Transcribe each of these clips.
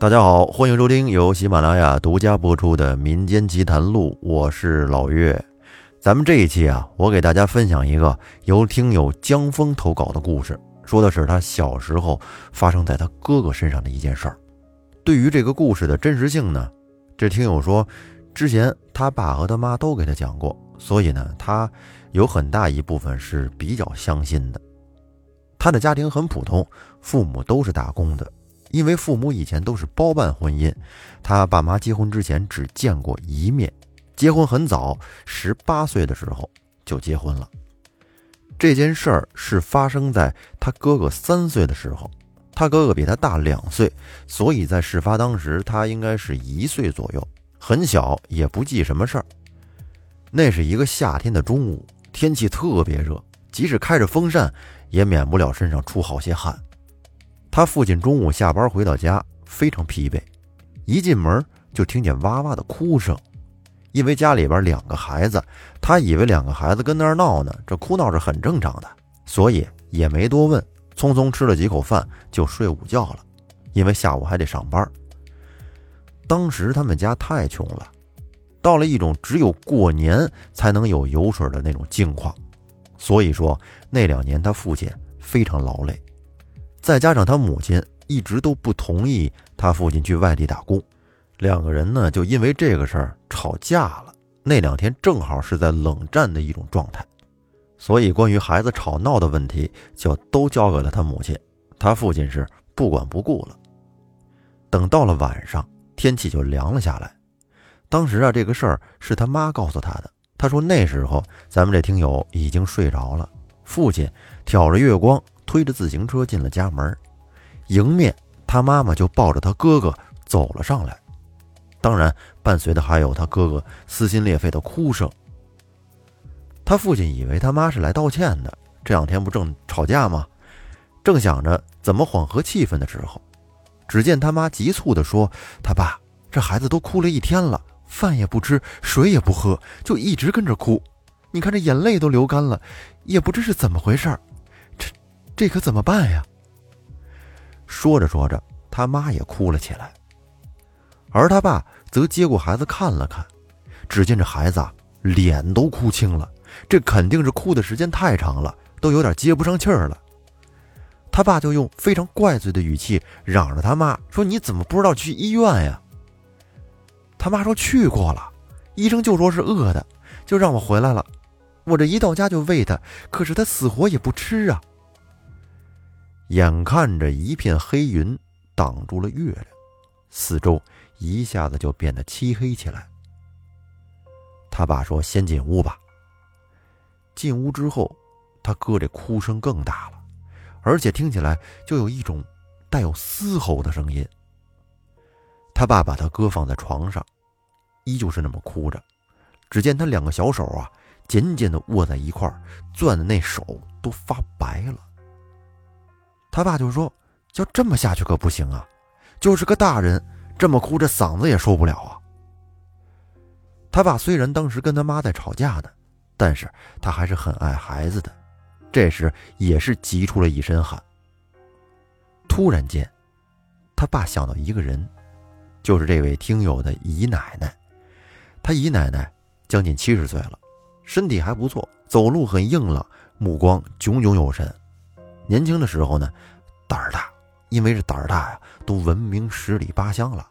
大家好，欢迎收听由喜马拉雅独家播出的《民间奇谈录》，我是老岳。咱们这一期啊，我给大家分享一个由听友江峰投稿的故事，说的是他小时候发生在他哥哥身上的一件事儿。对于这个故事的真实性呢，这听友说，之前他爸和他妈都给他讲过，所以呢，他有很大一部分是比较相信的。他的家庭很普通，父母都是打工的。因为父母以前都是包办婚姻，他爸妈结婚之前只见过一面。结婚很早，十八岁的时候就结婚了。这件事儿是发生在他哥哥三岁的时候，他哥哥比他大两岁，所以在事发当时他应该是一岁左右，很小也不记什么事儿。那是一个夏天的中午，天气特别热，即使开着风扇，也免不了身上出好些汗。他父亲中午下班回到家，非常疲惫，一进门就听见哇哇的哭声。因为家里边两个孩子，他以为两个孩子跟那儿闹呢，这哭闹是很正常的，所以也没多问，匆匆吃了几口饭就睡午觉了。因为下午还得上班。当时他们家太穷了，到了一种只有过年才能有油水的那种境况，所以说那两年他父亲非常劳累。再加上他母亲一直都不同意他父亲去外地打工，两个人呢就因为这个事儿吵架了。那两天正好是在冷战的一种状态，所以关于孩子吵闹的问题就都交给了他母亲，他父亲是不管不顾了。等到了晚上，天气就凉了下来。当时啊，这个事儿是他妈告诉他的。他说那时候咱们这听友已经睡着了，父亲挑着月光。推着自行车进了家门，迎面他妈妈就抱着他哥哥走了上来，当然伴随的还有他哥哥撕心裂肺的哭声。他父亲以为他妈是来道歉的，这两天不正吵架吗？正想着怎么缓和气氛的时候，只见他妈急促地说：“他爸，这孩子都哭了一天了，饭也不吃，水也不喝，就一直跟着哭，你看这眼泪都流干了，也不知是怎么回事。”这可怎么办呀？说着说着，他妈也哭了起来，而他爸则接过孩子看了看，只见这孩子啊，脸都哭青了，这肯定是哭的时间太长了，都有点接不上气儿了。他爸就用非常怪罪的语气嚷着他妈说：“你怎么不知道去医院呀？”他妈说：“去过了，医生就说是饿的，就让我回来了。我这一到家就喂他，可是他死活也不吃啊。”眼看着一片黑云挡住了月亮，四周一下子就变得漆黑起来。他爸说：“先进屋吧。”进屋之后，他哥这哭声更大了，而且听起来就有一种带有嘶吼的声音。他爸把他哥放在床上，依旧是那么哭着。只见他两个小手啊，紧紧的握在一块儿，攥的那手都发白了。他爸就说：“要这么下去可不行啊，就是个大人，这么哭着嗓子也受不了啊。”他爸虽然当时跟他妈在吵架呢，但是他还是很爱孩子的，这时也是急出了一身汗。突然间，他爸想到一个人，就是这位听友的姨奶奶。他姨奶奶将近七十岁了，身体还不错，走路很硬朗，目光炯炯有神。年轻的时候呢，胆儿大，因为这胆儿大呀，都闻名十里八乡了。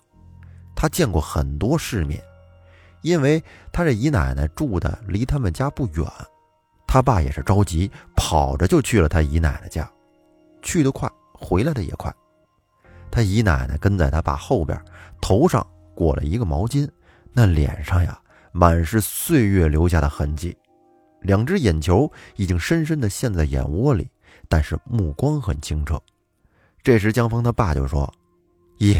他见过很多世面，因为他这姨奶奶住的离他们家不远，他爸也是着急，跑着就去了他姨奶奶家，去得快，回来的也快。他姨奶奶跟在他爸后边，头上裹了一个毛巾，那脸上呀满是岁月留下的痕迹，两只眼球已经深深的陷在眼窝里。但是目光很清澈。这时，江峰他爸就说：“姨，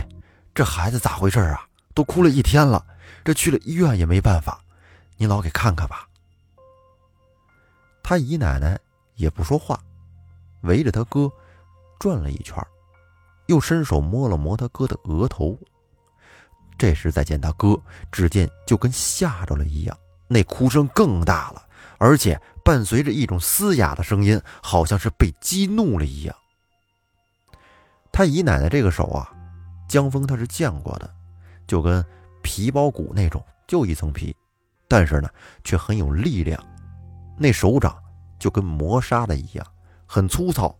这孩子咋回事啊？都哭了一天了，这去了医院也没办法，你老给看看吧。”他姨奶奶也不说话，围着他哥转了一圈，又伸手摸了摸他哥的额头。这时再见他哥，只见就跟吓着了一样，那哭声更大了，而且。伴随着一种嘶哑的声音，好像是被激怒了一样。他姨奶奶这个手啊，江峰他是见过的，就跟皮包骨那种，就一层皮，但是呢却很有力量，那手掌就跟磨砂的一样，很粗糙。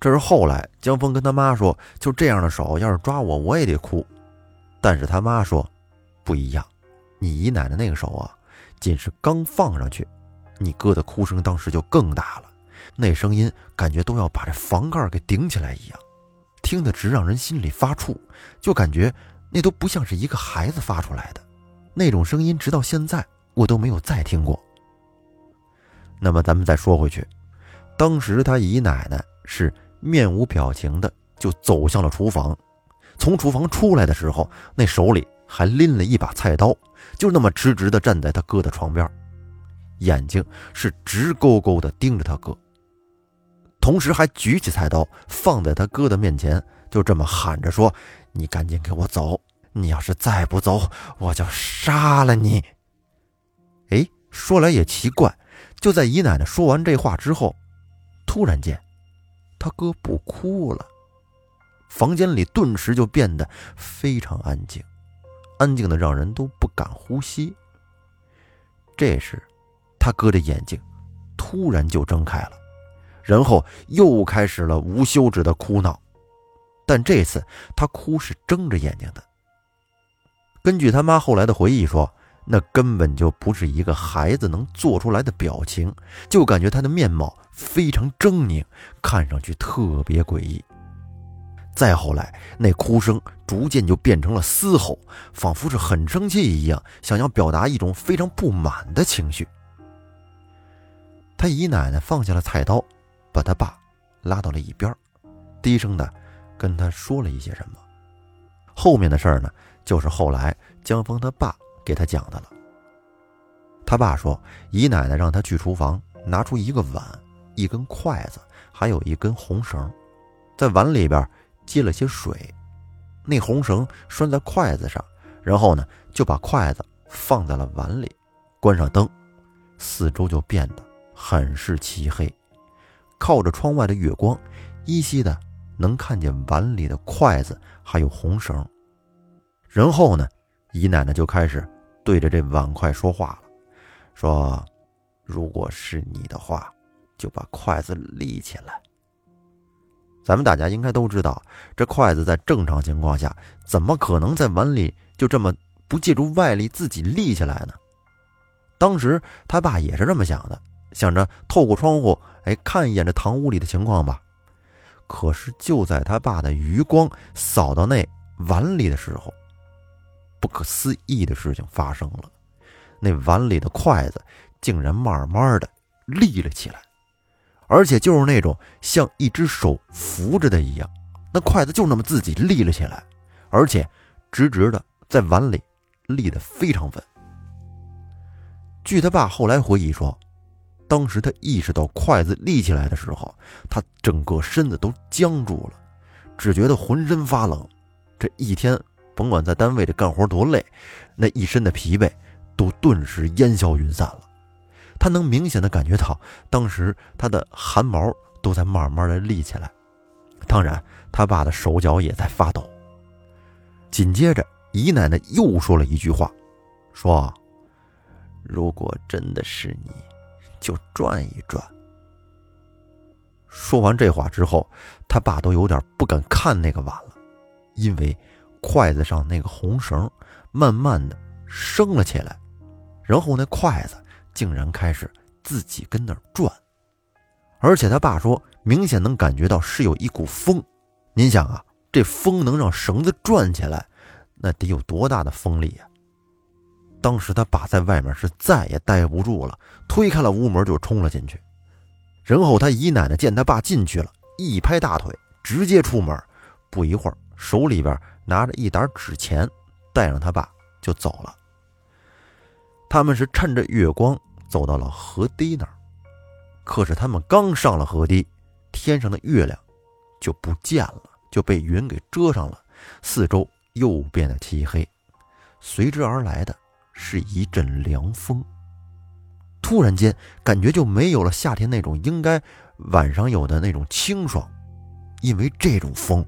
这是后来江峰跟他妈说，就这样的手要是抓我，我也得哭。但是他妈说，不一样，你姨奶奶那个手啊，仅是刚放上去，你哥的哭声当时就更大了，那声音感觉都要把这房盖给顶起来一样，听得直让人心里发怵，就感觉那都不像是一个孩子发出来的那种声音，直到现在我都没有再听过。那么咱们再说回去，当时他姨奶奶是。面无表情的就走向了厨房，从厨房出来的时候，那手里还拎了一把菜刀，就那么直直的站在他哥的床边，眼睛是直勾勾的盯着他哥，同时还举起菜刀放在他哥的面前，就这么喊着说：“你赶紧给我走！你要是再不走，我就杀了你！”哎，说来也奇怪，就在姨奶奶说完这话之后，突然间。他哥不哭了，房间里顿时就变得非常安静，安静的让人都不敢呼吸。这时，他哥的眼睛突然就睁开了，然后又开始了无休止的哭闹，但这次他哭是睁着眼睛的。根据他妈后来的回忆说。那根本就不是一个孩子能做出来的表情，就感觉他的面貌非常狰狞，看上去特别诡异。再后来，那哭声逐渐就变成了嘶吼，仿佛是很生气一样，想要表达一种非常不满的情绪。他姨奶奶放下了菜刀，把他爸拉到了一边，低声的跟他说了一些什么。后面的事儿呢，就是后来江峰他爸。给他讲的了。他爸说，姨奶奶让他去厨房拿出一个碗、一根筷子，还有一根红绳，在碗里边接了些水，那红绳拴在筷子上，然后呢就把筷子放在了碗里，关上灯，四周就变得很是漆黑，靠着窗外的月光，依稀的能看见碗里的筷子还有红绳，然后呢。姨奶奶就开始对着这碗筷说话了，说：“如果是你的话，就把筷子立起来。”咱们大家应该都知道，这筷子在正常情况下，怎么可能在碗里就这么不借助外力自己立起来呢？当时他爸也是这么想的，想着透过窗户，哎，看一眼这堂屋里的情况吧。可是就在他爸的余光扫到那碗里的时候，不可思议的事情发生了，那碗里的筷子竟然慢慢的立了起来，而且就是那种像一只手扶着的一样，那筷子就那么自己立了起来，而且直直的在碗里立得非常稳。据他爸后来回忆说，当时他意识到筷子立起来的时候，他整个身子都僵住了，只觉得浑身发冷，这一天。甭管在单位里干活多累，那一身的疲惫都顿时烟消云散了。他能明显的感觉到，当时他的汗毛都在慢慢的立起来。当然，他爸的手脚也在发抖。紧接着，姨奶奶又说了一句话，说：“如果真的是你，就转一转。”说完这话之后，他爸都有点不敢看那个碗了，因为。筷子上那个红绳慢慢的升了起来，然后那筷子竟然开始自己跟那转，而且他爸说明显能感觉到是有一股风。您想啊，这风能让绳子转起来，那得有多大的风力呀？当时他爸在外面是再也待不住了，推开了屋门就冲了进去。然后他姨奶奶见他爸进去了，一拍大腿，直接出门。不一会儿，手里边。拿着一沓纸钱，带上他爸就走了。他们是趁着月光走到了河堤那儿，可是他们刚上了河堤，天上的月亮就不见了，就被云给遮上了，四周又变得漆黑，随之而来的是一阵凉风。突然间，感觉就没有了夏天那种应该晚上有的那种清爽，因为这种风。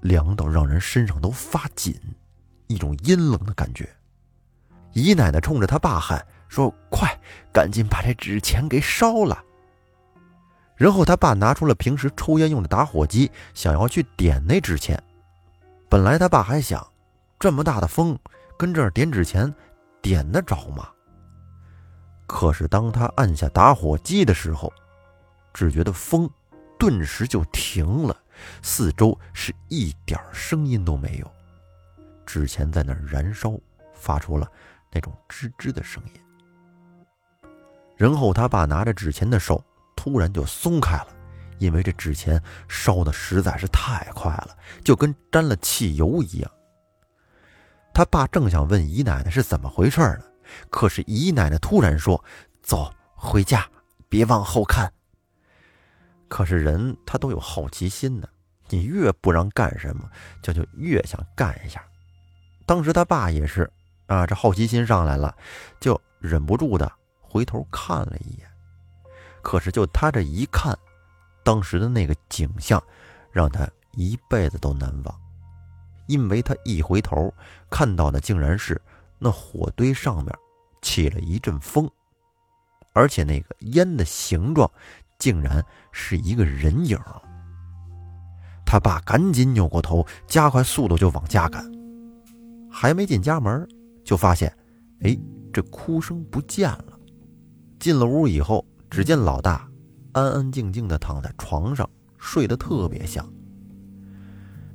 凉到让人身上都发紧，一种阴冷的感觉。姨奶奶冲着他爸喊说：“快，赶紧把这纸钱给烧了。”然后他爸拿出了平时抽烟用的打火机，想要去点那纸钱。本来他爸还想，这么大的风，跟这儿点纸钱，点得着吗？可是当他按下打火机的时候，只觉得风顿时就停了，四周是一点声音都没有，纸钱在那儿燃烧，发出了那种吱吱的声音。然后他爸拿着纸钱的手。突然就松开了，因为这纸钱烧的实在是太快了，就跟沾了汽油一样。他爸正想问姨奶奶是怎么回事呢，可是姨奶奶突然说：“走，回家，别往后看。”可是人他都有好奇心呢，你越不让干什么，就就越想干一下。当时他爸也是啊，这好奇心上来了，就忍不住的回头看了一眼。可是，就他这一看，当时的那个景象，让他一辈子都难忘。因为他一回头看到的，竟然是那火堆上面起了一阵风，而且那个烟的形状，竟然是一个人影。他爸赶紧扭过头，加快速度就往家赶。还没进家门，就发现，哎，这哭声不见了。进了屋以后。只见老大安安静静的躺在床上，睡得特别香。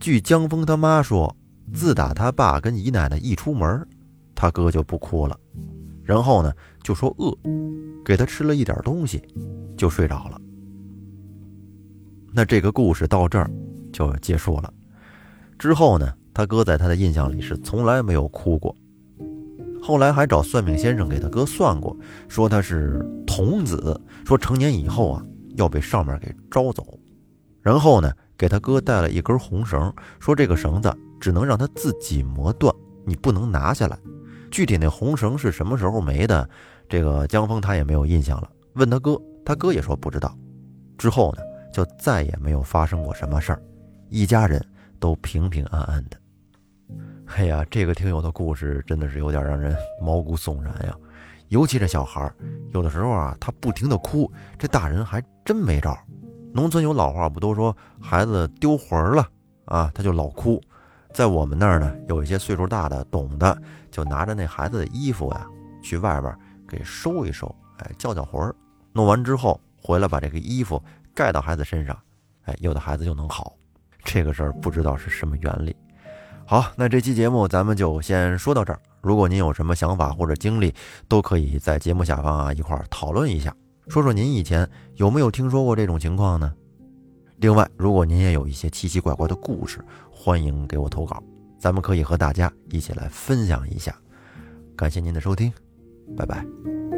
据江峰他妈说，自打他爸跟姨奶奶一出门，他哥就不哭了，然后呢就说饿，给他吃了一点东西，就睡着了。那这个故事到这儿就结束了。之后呢，他哥在他的印象里是从来没有哭过。后来还找算命先生给他哥算过，说他是童子，说成年以后啊要被上面给招走，然后呢给他哥带了一根红绳，说这个绳子只能让他自己磨断，你不能拿下来。具体那红绳是什么时候没的，这个江峰他也没有印象了。问他哥，他哥也说不知道。之后呢就再也没有发生过什么事儿，一家人都平平安安的。哎呀，这个听友的故事真的是有点让人毛骨悚然呀！尤其这小孩有的时候啊，他不停的哭，这大人还真没招。农村有老话不都说孩子丢魂了啊，他就老哭。在我们那儿呢，有一些岁数大的懂的，就拿着那孩子的衣服呀，去外边给收一收，哎，叫叫魂儿。弄完之后回来把这个衣服盖到孩子身上，哎，有的孩子就能好。这个事儿不知道是什么原理。好，那这期节目咱们就先说到这儿。如果您有什么想法或者经历，都可以在节目下方啊一块儿讨论一下，说说您以前有没有听说过这种情况呢？另外，如果您也有一些奇奇怪怪的故事，欢迎给我投稿，咱们可以和大家一起来分享一下。感谢您的收听，拜拜。